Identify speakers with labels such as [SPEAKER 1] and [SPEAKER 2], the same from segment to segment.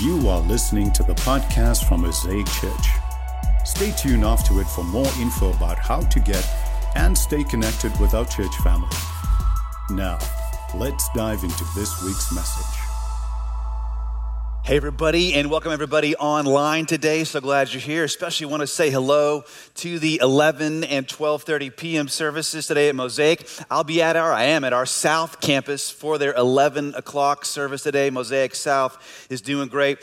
[SPEAKER 1] You are listening to the podcast from Mosaic Church. Stay tuned after it for more info about how to get and stay connected with our church family. Now, let's dive into this week's message.
[SPEAKER 2] Hey, everybody, and welcome everybody online today. So glad you're here. Especially want to say hello to the 11 and 12:30 p.m. services today at Mosaic. I'll be at our, I am at our South campus for their 11 o'clock service today. Mosaic South is doing great.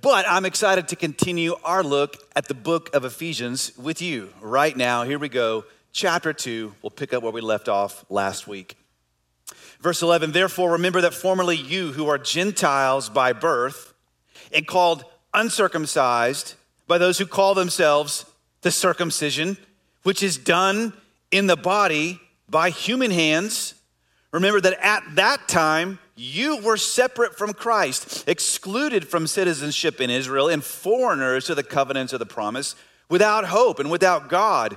[SPEAKER 2] But I'm excited to continue our look at the book of Ephesians with you right now. Here we go, chapter 2. We'll pick up where we left off last week. Verse 11, therefore remember that formerly you who are Gentiles by birth, and called uncircumcised by those who call themselves the circumcision, which is done in the body by human hands. Remember that at that time, you were separate from Christ, excluded from citizenship in Israel, and foreigners to the covenants of the promise, without hope and without God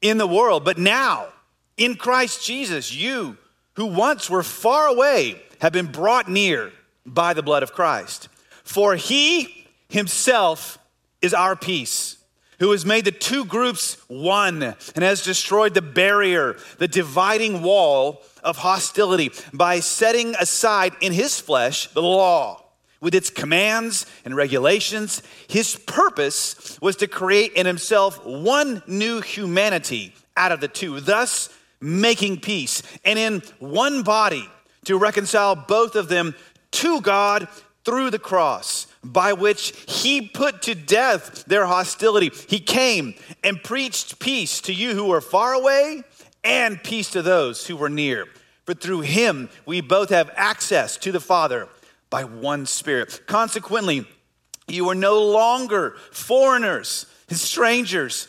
[SPEAKER 2] in the world. But now, in Christ Jesus, you who once were far away have been brought near by the blood of Christ. For he himself is our peace, who has made the two groups one and has destroyed the barrier, the dividing wall of hostility by setting aside in his flesh the law with its commands and regulations. His purpose was to create in himself one new humanity out of the two, thus making peace, and in one body to reconcile both of them to God through the cross, by which he put to death their hostility. He came and preached peace to you who are far away and peace to those who were near. For through him we both have access to the Father by one Spirit. Consequently, you are no longer foreigners and strangers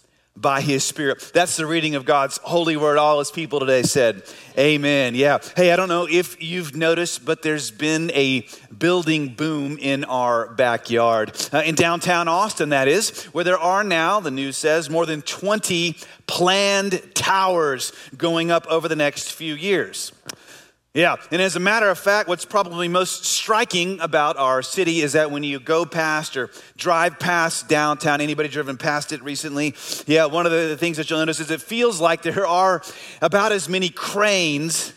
[SPEAKER 2] by his spirit. That's the reading of God's holy word. All his people today said, Amen. Yeah. Hey, I don't know if you've noticed, but there's been a building boom in our backyard. Uh, in downtown Austin, that is, where there are now, the news says, more than 20 planned towers going up over the next few years. Yeah, and as a matter of fact, what's probably most striking about our city is that when you go past or drive past downtown, anybody driven past it recently? Yeah, one of the things that you'll notice is it feels like there are about as many cranes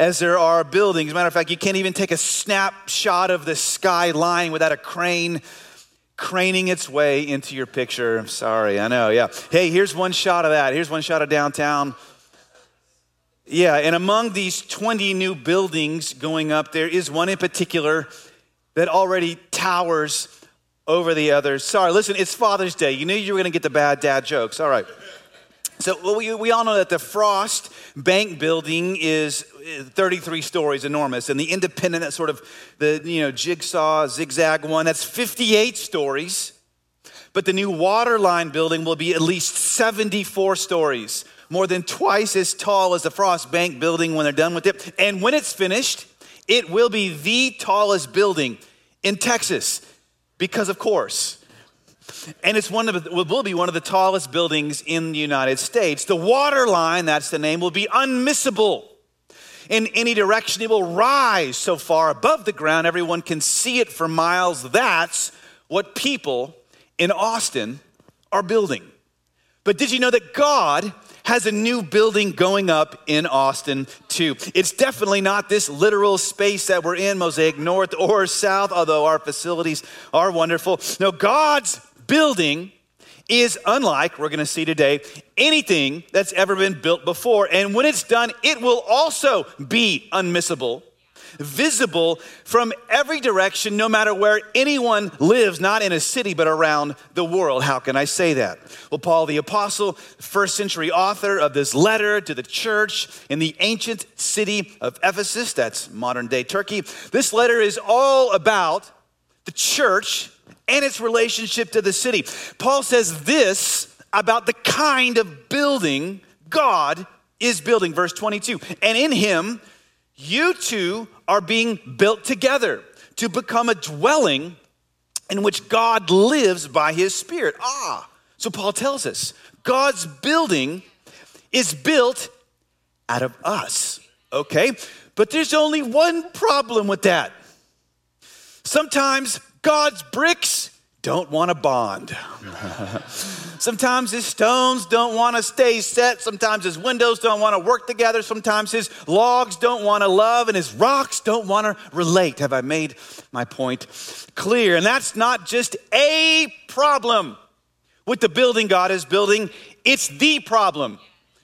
[SPEAKER 2] as there are buildings. As a matter of fact, you can't even take a snapshot of the skyline without a crane craning its way into your picture. I'm sorry, I know, yeah. Hey, here's one shot of that. Here's one shot of downtown. Yeah, and among these 20 new buildings going up, there is one in particular that already towers over the others. Sorry, listen, it's Father's Day. You knew you were going to get the bad dad jokes. All right. So well, we, we all know that the Frost Bank building is 33 stories, enormous, and the Independent, sort of the you know jigsaw zigzag one, that's 58 stories. But the new Waterline building will be at least 74 stories more than twice as tall as the Frost Bank building when they're done with it. And when it's finished, it will be the tallest building in Texas, because of course. And it's one of the, will be one of the tallest buildings in the United States. The Waterline, that's the name, will be unmissable. In any direction, it will rise so far above the ground, everyone can see it for miles. That's what people in Austin are building. But did you know that God has a new building going up in Austin, too. It's definitely not this literal space that we're in, Mosaic North or South, although our facilities are wonderful. No, God's building is unlike, we're gonna see today, anything that's ever been built before. And when it's done, it will also be unmissable visible from every direction, no matter where anyone lives, not in a city, but around the world. How can I say that? Well, Paul the Apostle, first century author of this letter to the church in the ancient city of Ephesus, that's modern day Turkey, this letter is all about the church and its relationship to the city. Paul says this about the kind of building God is building. Verse 22 And in him, you too are being built together to become a dwelling in which God lives by his Spirit. Ah, so Paul tells us God's building is built out of us, okay? But there's only one problem with that. Sometimes God's bricks don't want to bond. Sometimes his stones don't want to stay set. Sometimes his windows don't want to work together. Sometimes his logs don't want to love and his rocks don't want to relate. Have I made my point clear? And that's not just a problem with the building God is building, it's the problem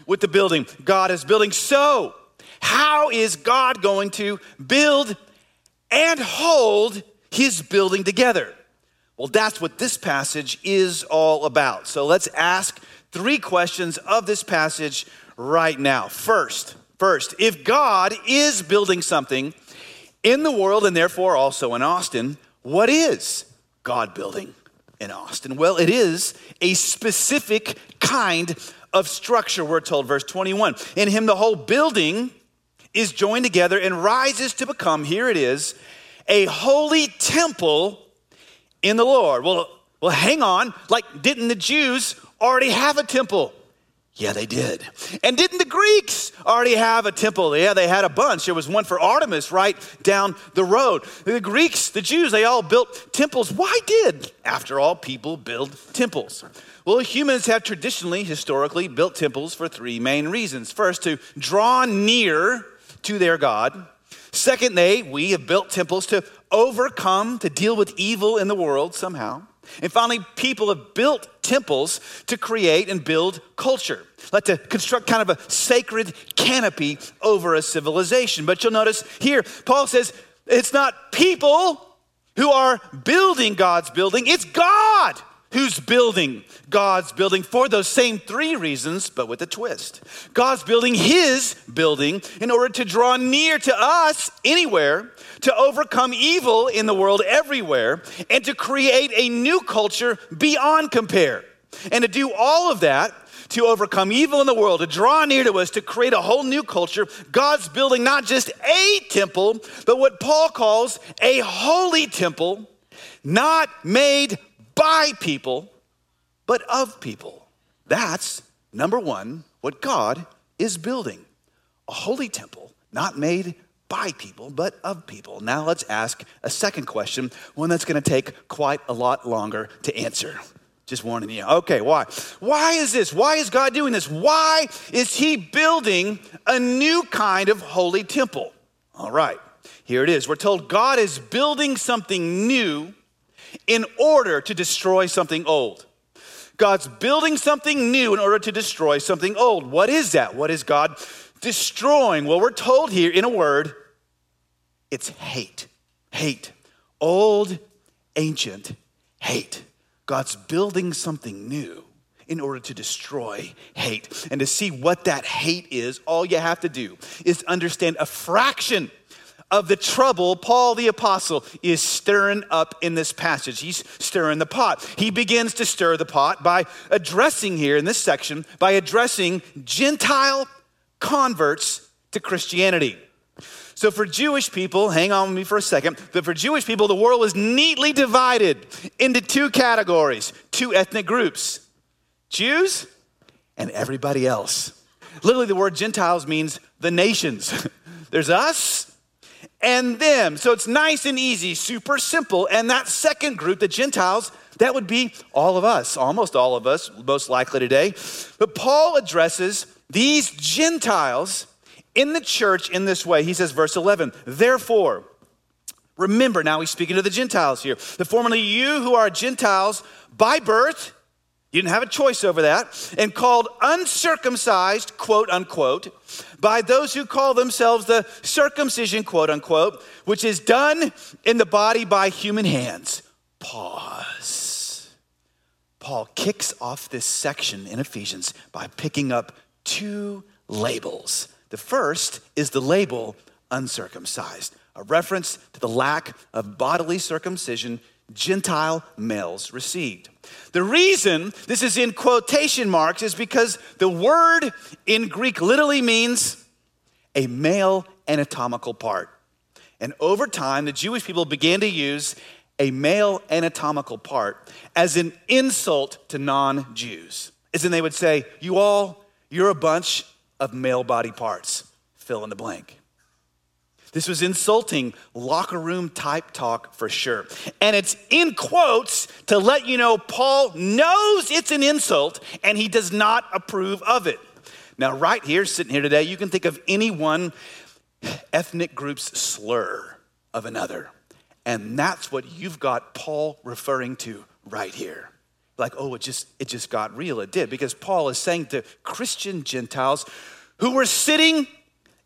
[SPEAKER 2] with the building God is building. So, how is God going to build and hold his building together? Well, that's what this passage is all about. So let's ask three questions of this passage right now. First, first, if God is building something in the world and therefore also in Austin, what is God building in Austin? Well, it is a specific kind of structure, we're told, verse 21. In him, the whole building is joined together and rises to become, here it is, a holy temple in the Lord. Well, well, hang on. Like, didn't the Jews already have a temple? Yeah, they did. And didn't the Greeks already have a temple? Yeah, they had a bunch. There was one for Artemis right down the road. The Greeks, the Jews, they all built temples. Why did, after all, people build temples? Well, humans have traditionally, historically, built temples for three main reasons. First, to draw near to their God. Second, they, we have built temples to overcome, to deal with evil in the world somehow. And finally, people have built temples to create and build culture, like to construct kind of a sacred canopy over a civilization. But you'll notice here, Paul says it's not people who are building God's building, it's God who's building God's building for those same three reasons, but with a twist. God's building his building in order to draw near to us anywhere, to overcome evil in the world everywhere, and to create a new culture beyond compare. And to do all of that, to overcome evil in the world, to draw near to us, to create a whole new culture, God's building not just a temple, but what Paul calls a holy temple, not made by people, but of people. That's number one, what God is building a holy temple, not made by people, but of people. Now let's ask a second question, one that's going to take quite a lot longer to answer. Just warning you. Okay, why? Why is this? Why is God doing this? Why is He building a new kind of holy temple? All right, here it is. We're told God is building something new in order to destroy something old. God's building something new in order to destroy something old. What is that? What is God destroying? Well, we're told here in a word it's hate. Hate. Old, ancient hate. God's building something new in order to destroy hate. And to see what that hate is, all you have to do is understand a fraction of the trouble Paul the apostle is stirring up in this passage. He's stirring the pot. He begins to stir the pot by addressing here in this section, by addressing Gentile converts to Christianity. So, for Jewish people, hang on with me for a second, but for Jewish people, the world was neatly divided into two categories, two ethnic groups Jews and everybody else. Literally, the word Gentiles means the nations. There's us and them. So it's nice and easy, super simple. And that second group, the Gentiles, that would be all of us, almost all of us, most likely today. But Paul addresses these Gentiles in the church in this way. He says, verse 11, therefore, remember, now he's speaking to the Gentiles here, that formerly you who are Gentiles by birth, you didn't have a choice over that, and called uncircumcised, quote unquote, by those who call themselves the circumcision, quote unquote, which is done in the body by human hands. Pause. Paul kicks off this section in Ephesians by picking up two labels. The first is the label uncircumcised, a reference to the lack of bodily circumcision Gentile males received. The reason this is in quotation marks is because the word in Greek literally means a male anatomical part. And over time, the Jewish people began to use a male anatomical part as an insult to non Jews. As in, they would say, You all, you're a bunch of male body parts. Fill in the blank. This was insulting locker room type talk for sure. And it's in quotes to let you know Paul knows it's an insult and he does not approve of it. Now, right here, sitting here today, you can think of any one ethnic group's slur of another. And that's what you've got Paul referring to right here. Like, oh, it just it just got real. It did because Paul is saying to Christian Gentiles who were sitting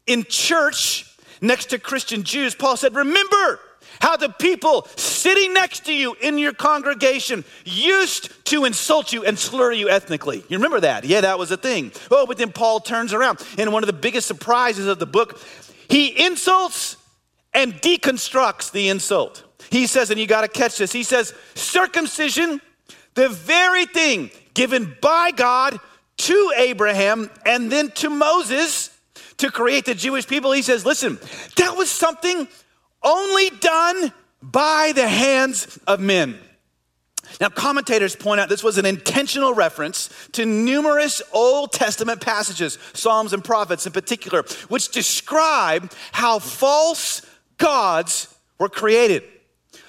[SPEAKER 2] in church next to Christian Jews, Paul said, Remember how the people sitting next to you in your congregation used to insult you and slur you ethnically. You remember that? Yeah, that was a thing. Oh, but then Paul turns around, and one of the biggest surprises of the book, he insults and deconstructs the insult. He says, and you got to catch this, he says, circumcision, the very thing given by God to Abraham and then to Moses to create the Jewish people, he says, listen, that was something only done by the hands of men. Now, commentators point out this was an intentional reference to numerous Old Testament passages, Psalms and prophets in particular, which describe how false gods were created.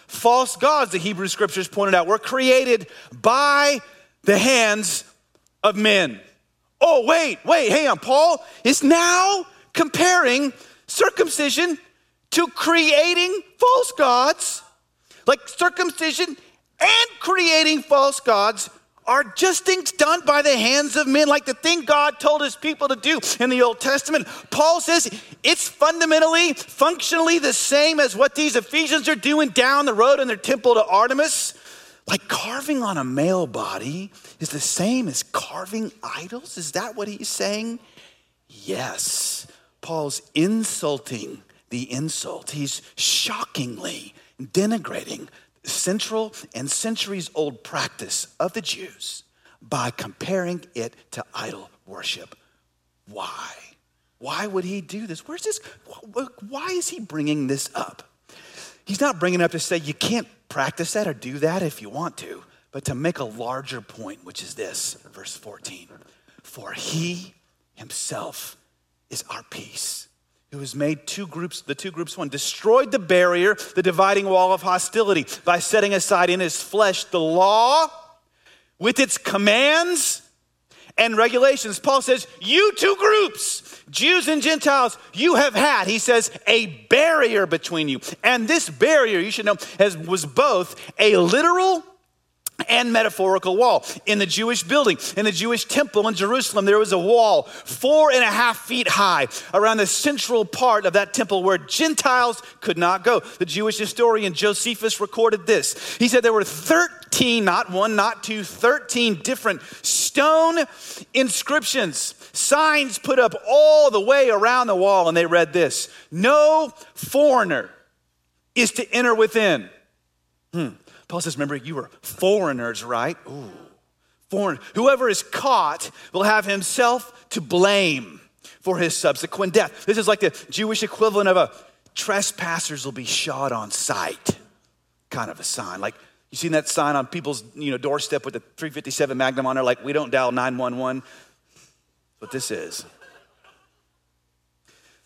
[SPEAKER 2] False gods, the Hebrew scriptures pointed out, were created by the hands of men. Oh, wait, wait, hang on. Paul is now comparing circumcision to creating false gods. Like circumcision and creating false gods are just things done by the hands of men, like the thing God told his people to do in the Old Testament. Paul says it's fundamentally, functionally the same as what these Ephesians are doing down the road in their temple to Artemis. Like carving on a male body is the same as carving idols? Is that what he's saying? Yes. Paul's insulting the insult. He's shockingly denigrating central and centuries old practice of the Jews by comparing it to idol worship. Why? Why would he do this? Where's this? Why is he bringing this up? He's not bringing it up to say you can't practice that or do that if you want to, but to make a larger point, which is this, verse 14. For he himself is our peace, who has made two groups, the two groups one, destroyed the barrier, the dividing wall of hostility, by setting aside in his flesh the law with its commands and regulations. Paul says, You two groups, Jews and Gentiles, you have had, he says, a barrier between you. And this barrier, you should know, has, was both a literal and metaphorical wall. In the Jewish building, in the Jewish temple in Jerusalem, there was a wall four and a half feet high around the central part of that temple where Gentiles could not go. The Jewish historian Josephus recorded this. He said there were 13, not one, not two, 13 different stone inscriptions, signs put up all the way around the wall, and they read this No foreigner is to enter within. Hmm. Paul says, remember, you were foreigners, right? Ooh, foreign. Whoever is caught will have himself to blame for his subsequent death. This is like the Jewish equivalent of a trespassers will be shot on sight kind of a sign. Like you seen that sign on people's you know doorstep with the 357 Magnum on there, like we don't dial 911. That's what this is.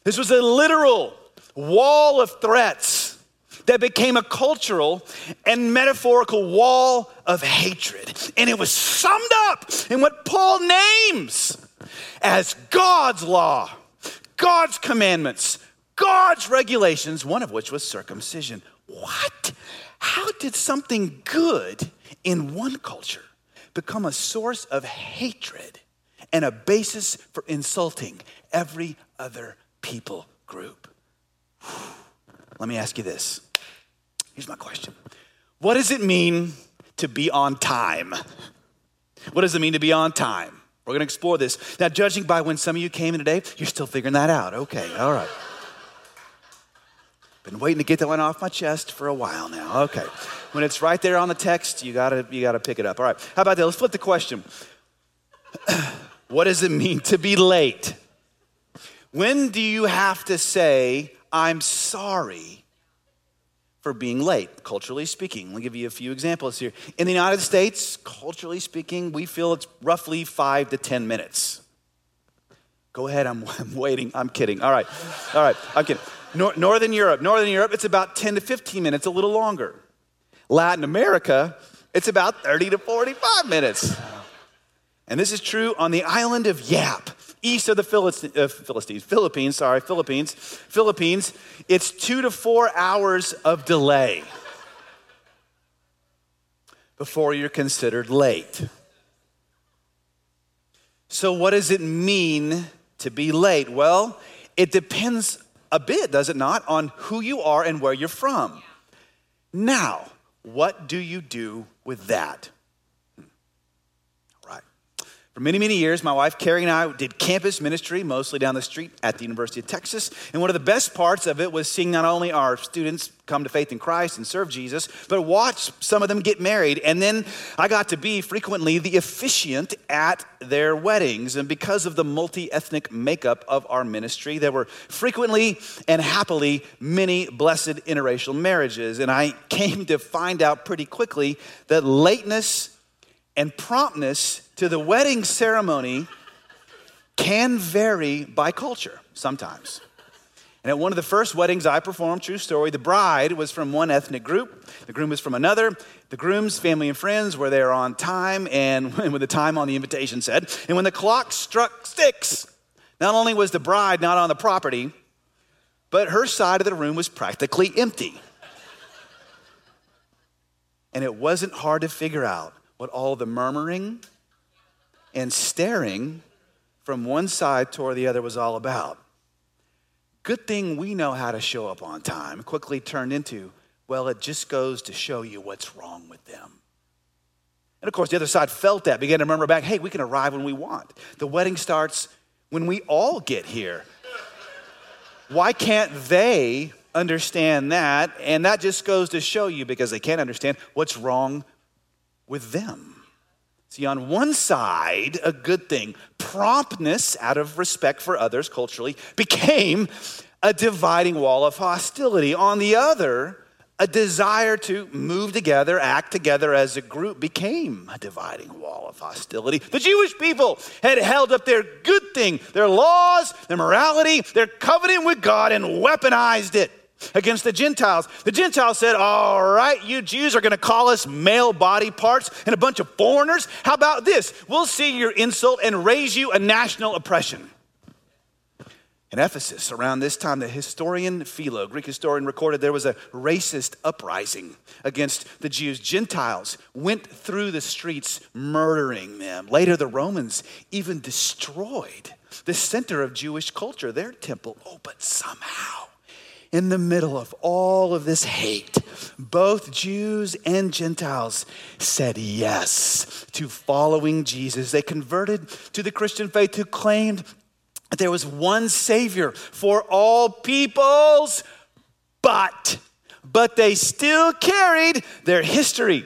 [SPEAKER 2] This was a literal wall of threats that became a cultural and metaphorical wall of hatred. And it was summed up in what Paul names as God's law, God's commandments, God's regulations, one of which was circumcision. What? How did something good in one culture become a source of hatred and a basis for insulting every other people group? Let me ask you this Here's my question What does it mean to be on time? What does it mean to be on time? We're going to explore this. Now, judging by when some of you came in today, you're still figuring that out. Okay, all right. Been waiting to get that one off my chest for a while now. Okay. when it's right there on the text, you gotta, you gotta pick it up. All right, how about that? Let's flip the question. what does it mean to be late? When do you have to say, I'm sorry for being late, culturally speaking? Let me give you a few examples here. In the United States, culturally speaking, we feel it's roughly five to 10 minutes. Go ahead, I'm, I'm waiting. I'm kidding. All right, all right, I'm kidding. Nor- Northern Europe, Northern Europe, it's about 10 to 15 minutes, a little longer. Latin America, it's about 30 to 45 minutes. And this is true on the island of Yap, east of the uh, Philistines, Philippines, sorry, Philippines. Philippines, it's two to four hours of delay before you're considered late. So, what does it mean to be late? Well, it depends a bit, does it not, on who you are and where you're from. Now, what do you do with that? For many, many years, my wife Carrie and I did campus ministry, mostly down the street at the University of Texas. And one of the best parts of it was seeing not only our students come to faith in Christ and serve Jesus, but watch some of them get married. And then I got to be frequently the officiant at their weddings. And because of the multi ethnic makeup of our ministry, there were frequently and happily many blessed interracial marriages. And I came to find out pretty quickly that lateness and promptness to the wedding ceremony can vary by culture sometimes. And at one of the first weddings I performed, true story, the bride was from one ethnic group, the groom was from another. The groom's family and friends were there on time, and when the time on the invitation said, and when the clock struck six, not only was the bride not on the property, but her side of the room was practically empty. And it wasn't hard to figure out what all the murmuring and staring from one side toward the other was all about. Good thing we know how to show up on time quickly turned into, well, it just goes to show you what's wrong with them. And of course, the other side felt that, began to murmur back, hey, we can arrive when we want. The wedding starts when we all get here. Why can't they understand that? And that just goes to show you, because they can't understand what's wrong with them. See, on one side, a good thing, promptness out of respect for others culturally became a dividing wall of hostility. On the other, a desire to move together, act together as a group became a dividing wall of hostility. The Jewish people had held up their good thing, their laws, their morality, their covenant with God, and weaponized it against the Gentiles. The Gentiles said, All right, you Jews are going to call us male body parts and a bunch of foreigners. How about this? We'll see your insult and raise you a national oppression. In Ephesus, around this time, the historian Philo, Greek historian, recorded there was a racist uprising against the Jews. Gentiles went through the streets murdering them. Later, the Romans even destroyed the center of Jewish culture, their temple. Oh, but somehow, in the middle of all of this hate, both Jews and Gentiles said yes to following Jesus. They converted to the Christian faith who claimed that there was one Savior for all peoples, but, but they still carried their history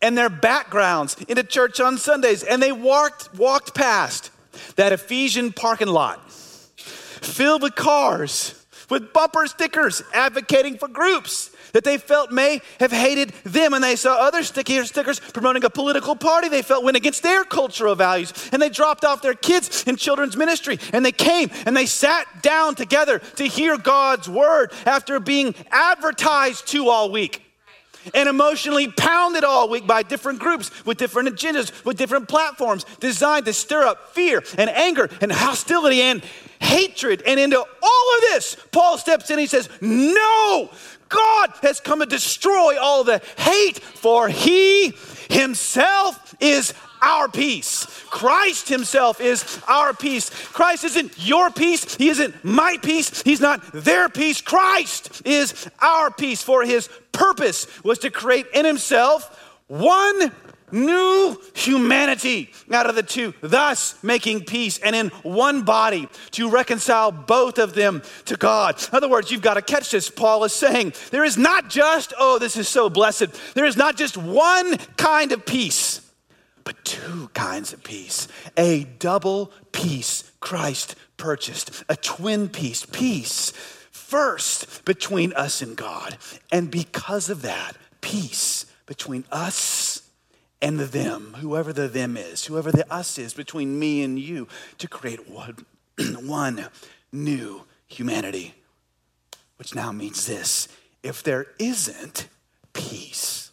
[SPEAKER 2] and their backgrounds into church on Sundays, and they walked, walked past that Ephesian parking lot filled with cars with bumper stickers advocating for groups that they felt may have hated them, and they saw other stickers promoting a political party they felt went against their cultural values. And they dropped off their kids in children's ministry, and they came and they sat down together to hear God's word after being advertised to all week and emotionally pounded all week by different groups with different agendas, with different platforms designed to stir up fear and anger and hostility and hatred. And into all of this, Paul steps in. He says, No, God has come to destroy all the hate, for he himself is our peace. Christ Himself is our peace. Christ isn't your peace. He isn't my peace. He's not their peace. Christ is our peace. For His purpose was to create in Himself one new humanity out of the two, thus making peace and in one body to reconcile both of them to God. In other words, you've got to catch this. Paul is saying there is not just, oh, this is so blessed, there is not just one kind of peace, but two kinds of peace. A double peace Christ purchased, a twin peace, peace first between us and God. And because of that, peace between us and the them, whoever the them is, whoever the us is, between me and you, to create one, one new humanity. Which now means this if there isn't peace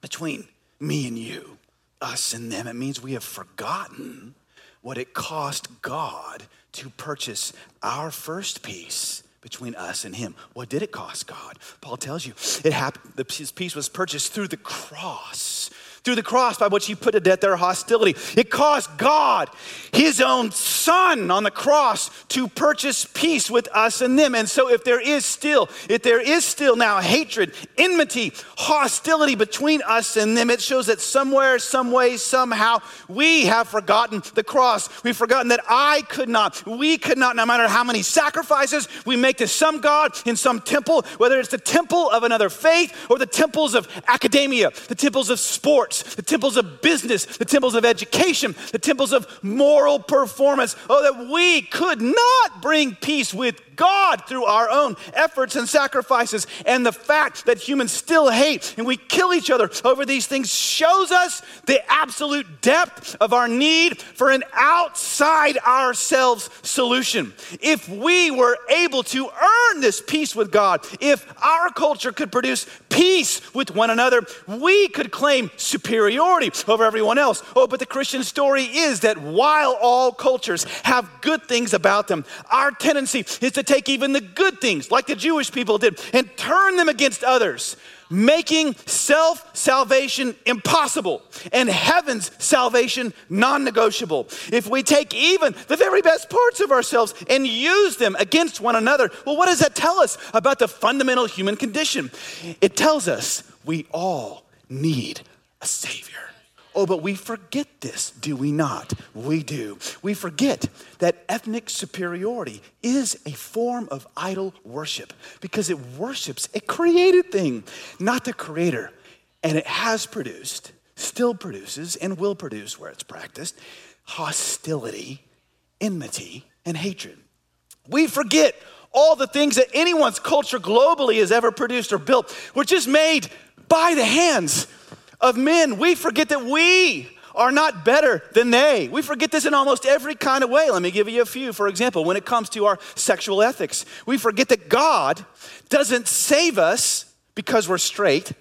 [SPEAKER 2] between me and you, us and them, it means we have forgotten what it cost God to purchase our first peace between us and him. What did it cost God? Paul tells you it happened, his peace was purchased through the cross through the cross by which he put to death their hostility. It cost God his own son on the cross to purchase peace with us and them. And so if there is still, if there is still now hatred, enmity, hostility between us and them, it shows that somewhere, some way, somehow, we have forgotten the cross. We've forgotten that I could not, we could not, no matter how many sacrifices we make to some God in some temple, whether it's the temple of another faith or the temples of academia, the temples of sports, the temples of business, the temples of education, the temples of moral performance. Oh, that we could not bring peace with God through our own efforts and sacrifices. And the fact that humans still hate and we kill each other over these things shows us the absolute depth of our need for an outside ourselves solution. If we were able to earn this peace with God, if our culture could produce peace with one another, we could claim superiority over everyone else. Oh, but the Christian story is that while all cultures have good things about them, our tendency is to take even the good things, like the Jewish people did, and turn them against others, making self salvation impossible and heaven's salvation non negotiable. If we take even the very best parts of ourselves and use them against one another, well, what does that tell us about the fundamental human condition? It tells us we all need a Savior. Oh, but we forget this, do we not? We do. We forget that ethnic superiority is a form of idol worship because it worships a created thing, not the creator. And it has produced, still produces, and will produce where it's practiced hostility, enmity, and hatred. We forget all the things that anyone's culture globally has ever produced or built were just made by the hands of men. We forget that we are not better than they. We forget this in almost every kind of way. Let me give you a few. For example, when it comes to our sexual ethics, we forget that God doesn't save us because we're straight,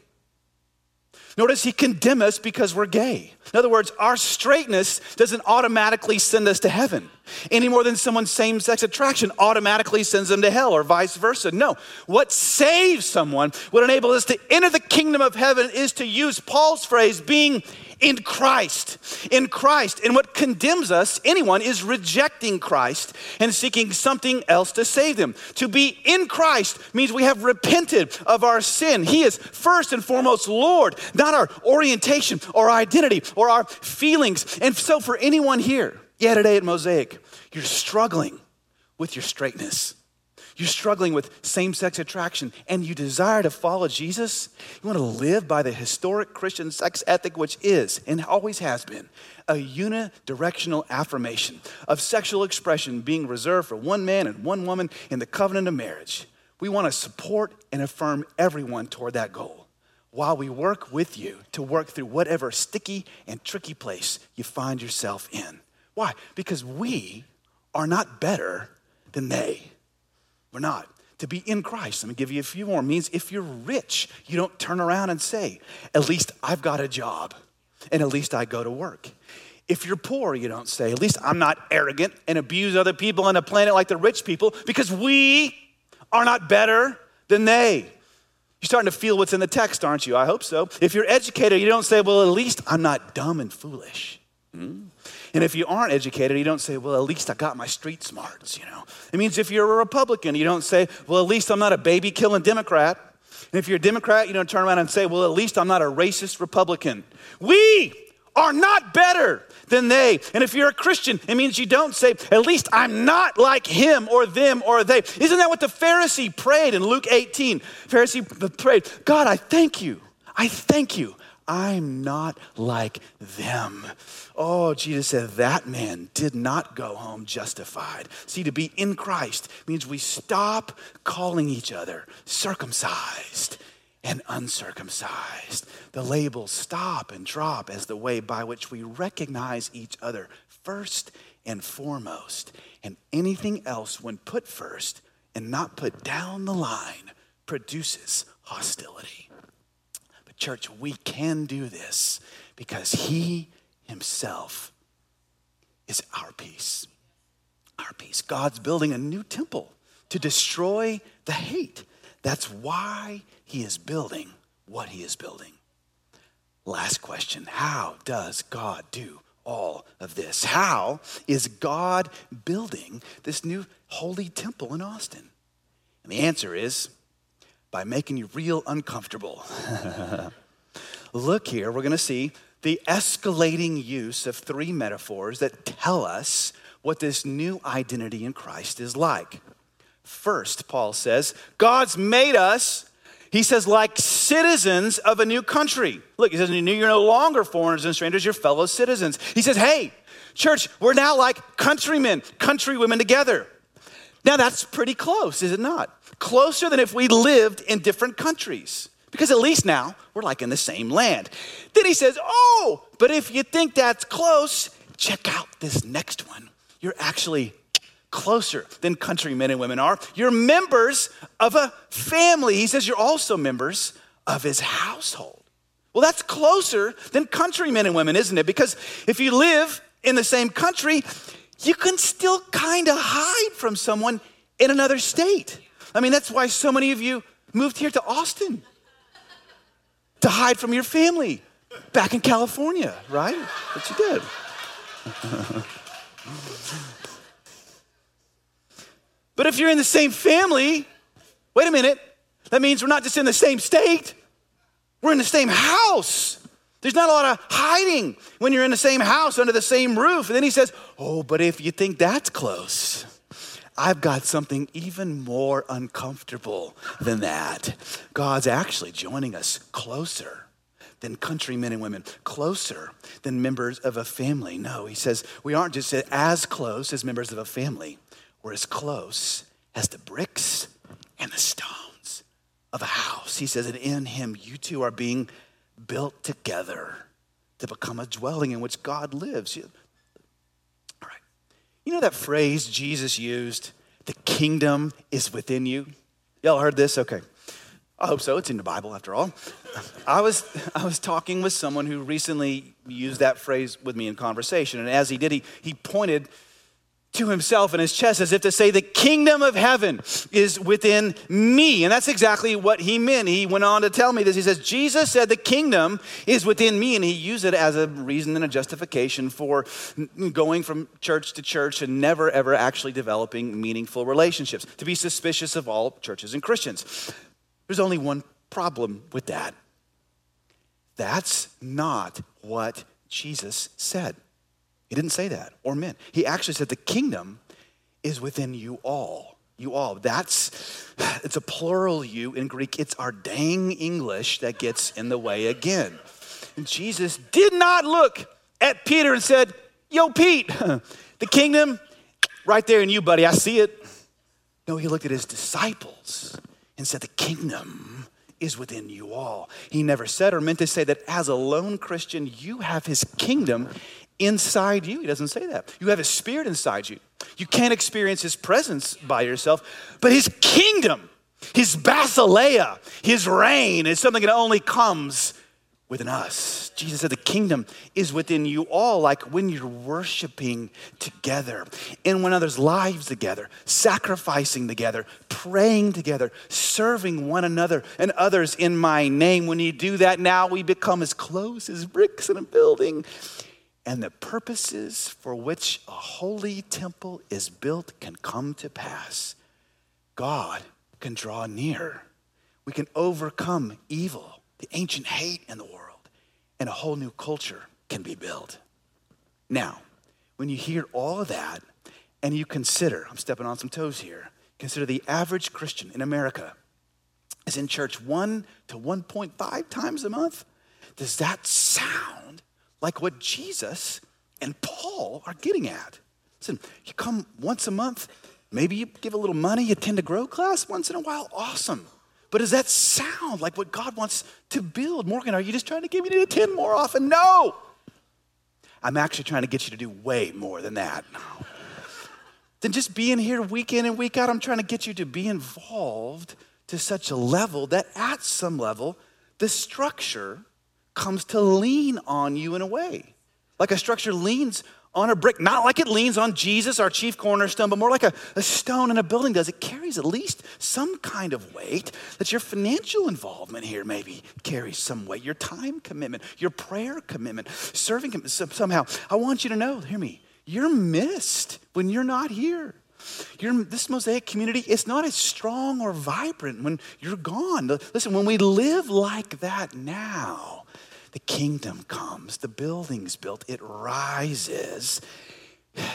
[SPEAKER 2] nor does He condemn us because we're gay. In other words, our straightness doesn't automatically send us to heaven any more than someone's same sex attraction automatically sends them to hell or vice versa. No, what saves someone, what enables us to enter the kingdom of heaven is to use Paul's phrase, being in Christ. In Christ. And what condemns us, anyone, is rejecting Christ and seeking something else to save them. To be in Christ means we have repented of our sin. He is first and foremost Lord, not our orientation or identity or our feelings. And so, for anyone here, yeah, today at Mosaic, you're struggling with your straightness. You're struggling with same sex attraction and you desire to follow Jesus. You want to live by the historic Christian sex ethic, which is and always has been a unidirectional affirmation of sexual expression being reserved for one man and one woman in the covenant of marriage. We want to support and affirm everyone toward that goal while we work with you to work through whatever sticky and tricky place you find yourself in. Why? Because we are not better than they. We're not. To be in Christ, let me give you a few more, means if you're rich, you don't turn around and say, at least I've got a job and at least I go to work. If you're poor, you don't say, at least I'm not arrogant and abuse other people on the planet like the rich people because we are not better than they. You're starting to feel what's in the text, aren't you? I hope so. If you're educated, you don't say, well, at least I'm not dumb and foolish. Hmm? And if you aren't educated, you don't say, well, at least I got my street smarts, you know. It means if you're a Republican, you don't say, well, at least I'm not a baby killing Democrat. And if you're a Democrat, you don't turn around and say, well, at least I'm not a racist Republican. We are not better than they. And if you're a Christian, it means you don't say, at least I'm not like him or them or they. Isn't that what the Pharisee prayed in Luke 18? Pharisee prayed, God, I thank you. I thank you. I'm not like them. Oh, Jesus said that man did not go home justified. See, to be in Christ means we stop calling each other circumcised and uncircumcised. The labels stop and drop as the way by which we recognize each other first and foremost. And anything else, when put first and not put down the line, produces hostility. But, church, we can do this because He Himself is our peace. Our peace. God's building a new temple to destroy the hate. That's why he is building what he is building. Last question How does God do all of this? How is God building this new holy temple in Austin? And the answer is by making you real uncomfortable. Look here, we're going to see the escalating use of three metaphors that tell us what this new identity in Christ is like. First, Paul says, God's made us he says, like citizens of a new country. Look, he says, you're no longer foreigners and strangers, you're fellow citizens. He says, hey, church, we're now like countrymen, countrywomen together. Now that's pretty close, is it not? Closer than if we lived in different countries. Because at least now we're like in the same land. Then he says, oh, but if you think that's close, check out this next one. You're actually closer than countrymen and women are. You're members of a family. He says you're also members of his household. Well, that's closer than countrymen and women, isn't it? Because if you live in the same country, you can still kind of hide from someone in another state. I mean, that's why so many of you moved here to Austin to hide from your family back in California, right? But you did. But if you're in the same family, wait a minute, that means we're not just in the same state, we're in the same house. There's not a lot of hiding when you're in the same house under the same roof. And then he says, Oh, but if you think that's close, I've got something even more uncomfortable than that. God's actually joining us closer than countrymen and women, closer than members of a family. No, he says we aren't just as close as members of a family, we're as close as the bricks and the stones of a house. He says, and in him you too are being built together to become a dwelling in which God lives. You know that phrase Jesus used, the kingdom is within you? Y'all heard this? Okay. I hope so. It's in the Bible after all. I was, I was talking with someone who recently used that phrase with me in conversation. And as he did, he, he pointed to himself in his chest as if to say, The kingdom of heaven is within me. And that's exactly what he meant. He went on to tell me this. He says, Jesus said, The kingdom is within me. And he used it as a reason and a justification for going from church to church and never, ever actually developing meaningful relationships, to be suspicious of all churches and Christians. There's only one problem with that. That's not what Jesus said. He didn't say that or meant. He actually said the kingdom is within you all. You all. That's, it's a plural you in Greek. It's our dang English that gets in the way again. And Jesus did not look at Peter and said, Yo, Pete, the kingdom right there in you, buddy. I see it. No, he looked at his disciples and said, The kingdom is within you all. He never said or meant to say that as a lone Christian, you have his kingdom inside you. He doesn't say that. You have his spirit inside you. You can't experience his presence by yourself, but his kingdom, his basileia, his reign is something that only comes within us. Jesus said the kingdom is within you all, like when you're worshiping together, in one another's lives together, sacrificing together, praying together, serving one another and others in my name. When you do that, now we become as close as bricks in a building and the purposes for which a holy temple is built can come to pass. God can draw near we can overcome evil, the ancient hate in the world, and a whole new culture can be built. Now, when you hear all of that and you consider, I'm stepping on some toes here, consider the average Christian in America is in church one to 1.5 times a month. Does that sound like what Jesus and Paul are getting at? Listen, you come once a month, maybe you give a little money, you attend a grow class once in a while, awesome. But does that sound like what God wants to build? Morgan, are you just trying to get me to attend more often? No. I'm actually trying to get you to do way more than that. Than just being here week in and week out, I'm trying to get you to be involved to such a level that at some level, the structure comes to lean on you in a way. Like a structure leans on a brick, not like it leans on Jesus, our chief cornerstone, but more like a, a, stone in a building does. It carries at least some kind of weight that your financial involvement here maybe carries some weight, your time commitment, your prayer commitment, serving. Somehow, I want you to know, hear me, you're missed when you're not here. You're, this mosaic community is not as strong or vibrant when you're gone. Listen, when we live like that now, the kingdom comes, the building's built, it rises.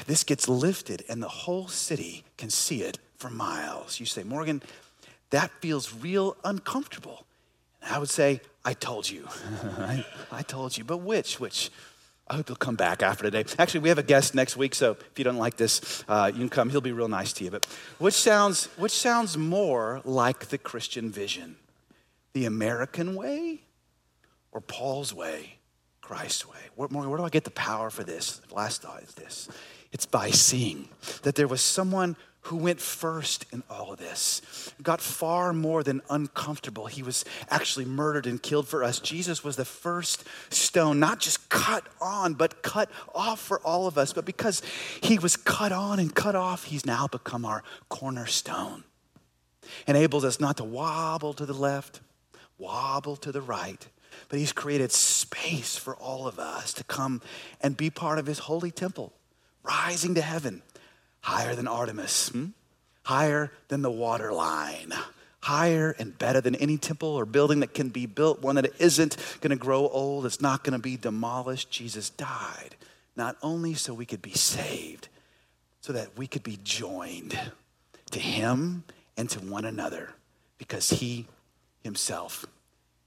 [SPEAKER 2] This gets lifted, and the whole city can see it for miles. You say, Morgan, that feels real uncomfortable. And I would say, I told you. I, I told you. But which? Which? I hope you'll come back after today. Actually, we have a guest next week, so if you don't like this, uh, you can come. He'll be real nice to you. But which sounds, which sounds more like the Christian vision? The American way or Paul's way, Christ's way? Where, where do I get the power for this? Last thought is this it's by seeing that there was someone who went first in all of this, got far more than uncomfortable. He was actually murdered and killed for us. Jesus was the first stone, not just cut on, but cut off for all of us. But because he was cut on and cut off, he's now become our cornerstone. Enables us not to wobble to the left, wobble to the right, but he's created space for all of us to come and be part of his holy temple, rising to heaven higher than Artemis, hmm? higher than the Waterline, higher and better than any temple or building that can be built, one that isn't going to grow old, it's not going to be demolished. Jesus died, not only so we could be saved, so that we could be joined to him and to one another because he himself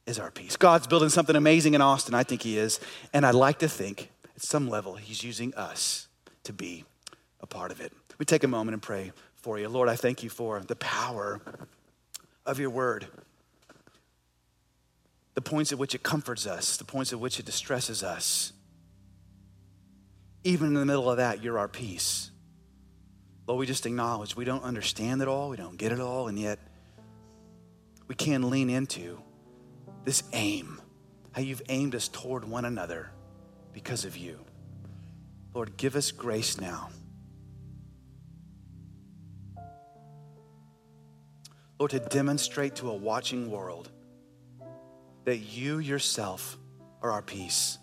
[SPEAKER 2] is our peace. God's building something amazing in Austin. I think he is. And I'd like to think at some level he's using us to be a part of it. We take a moment and pray for you. Lord, I thank you for the power of your word. The points at which it comforts us, the points at which it distresses us. Even in the middle of that, you're our peace. Lord, we just acknowledge we don't understand it all, we don't get it all, and yet we can lean into this aim, how you've aimed us toward one another because of you. Lord, give us grace now Lord, to demonstrate to a watching world that you yourself are our peace.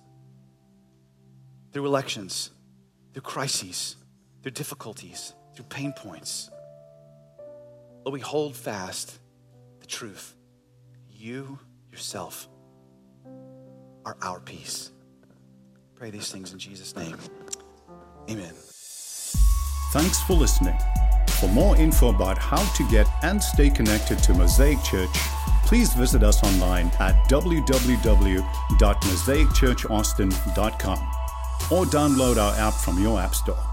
[SPEAKER 2] Through elections, through crises, through difficulties, through pain points. Lord, we hold fast the truth. You yourself are our peace. Pray these things in Jesus' name. Amen.
[SPEAKER 1] Thanks for listening. For more info about how to get and stay connected to Mosaic Church, please visit us online at www.mosaicchurchaustin.com or download our app from your App Store.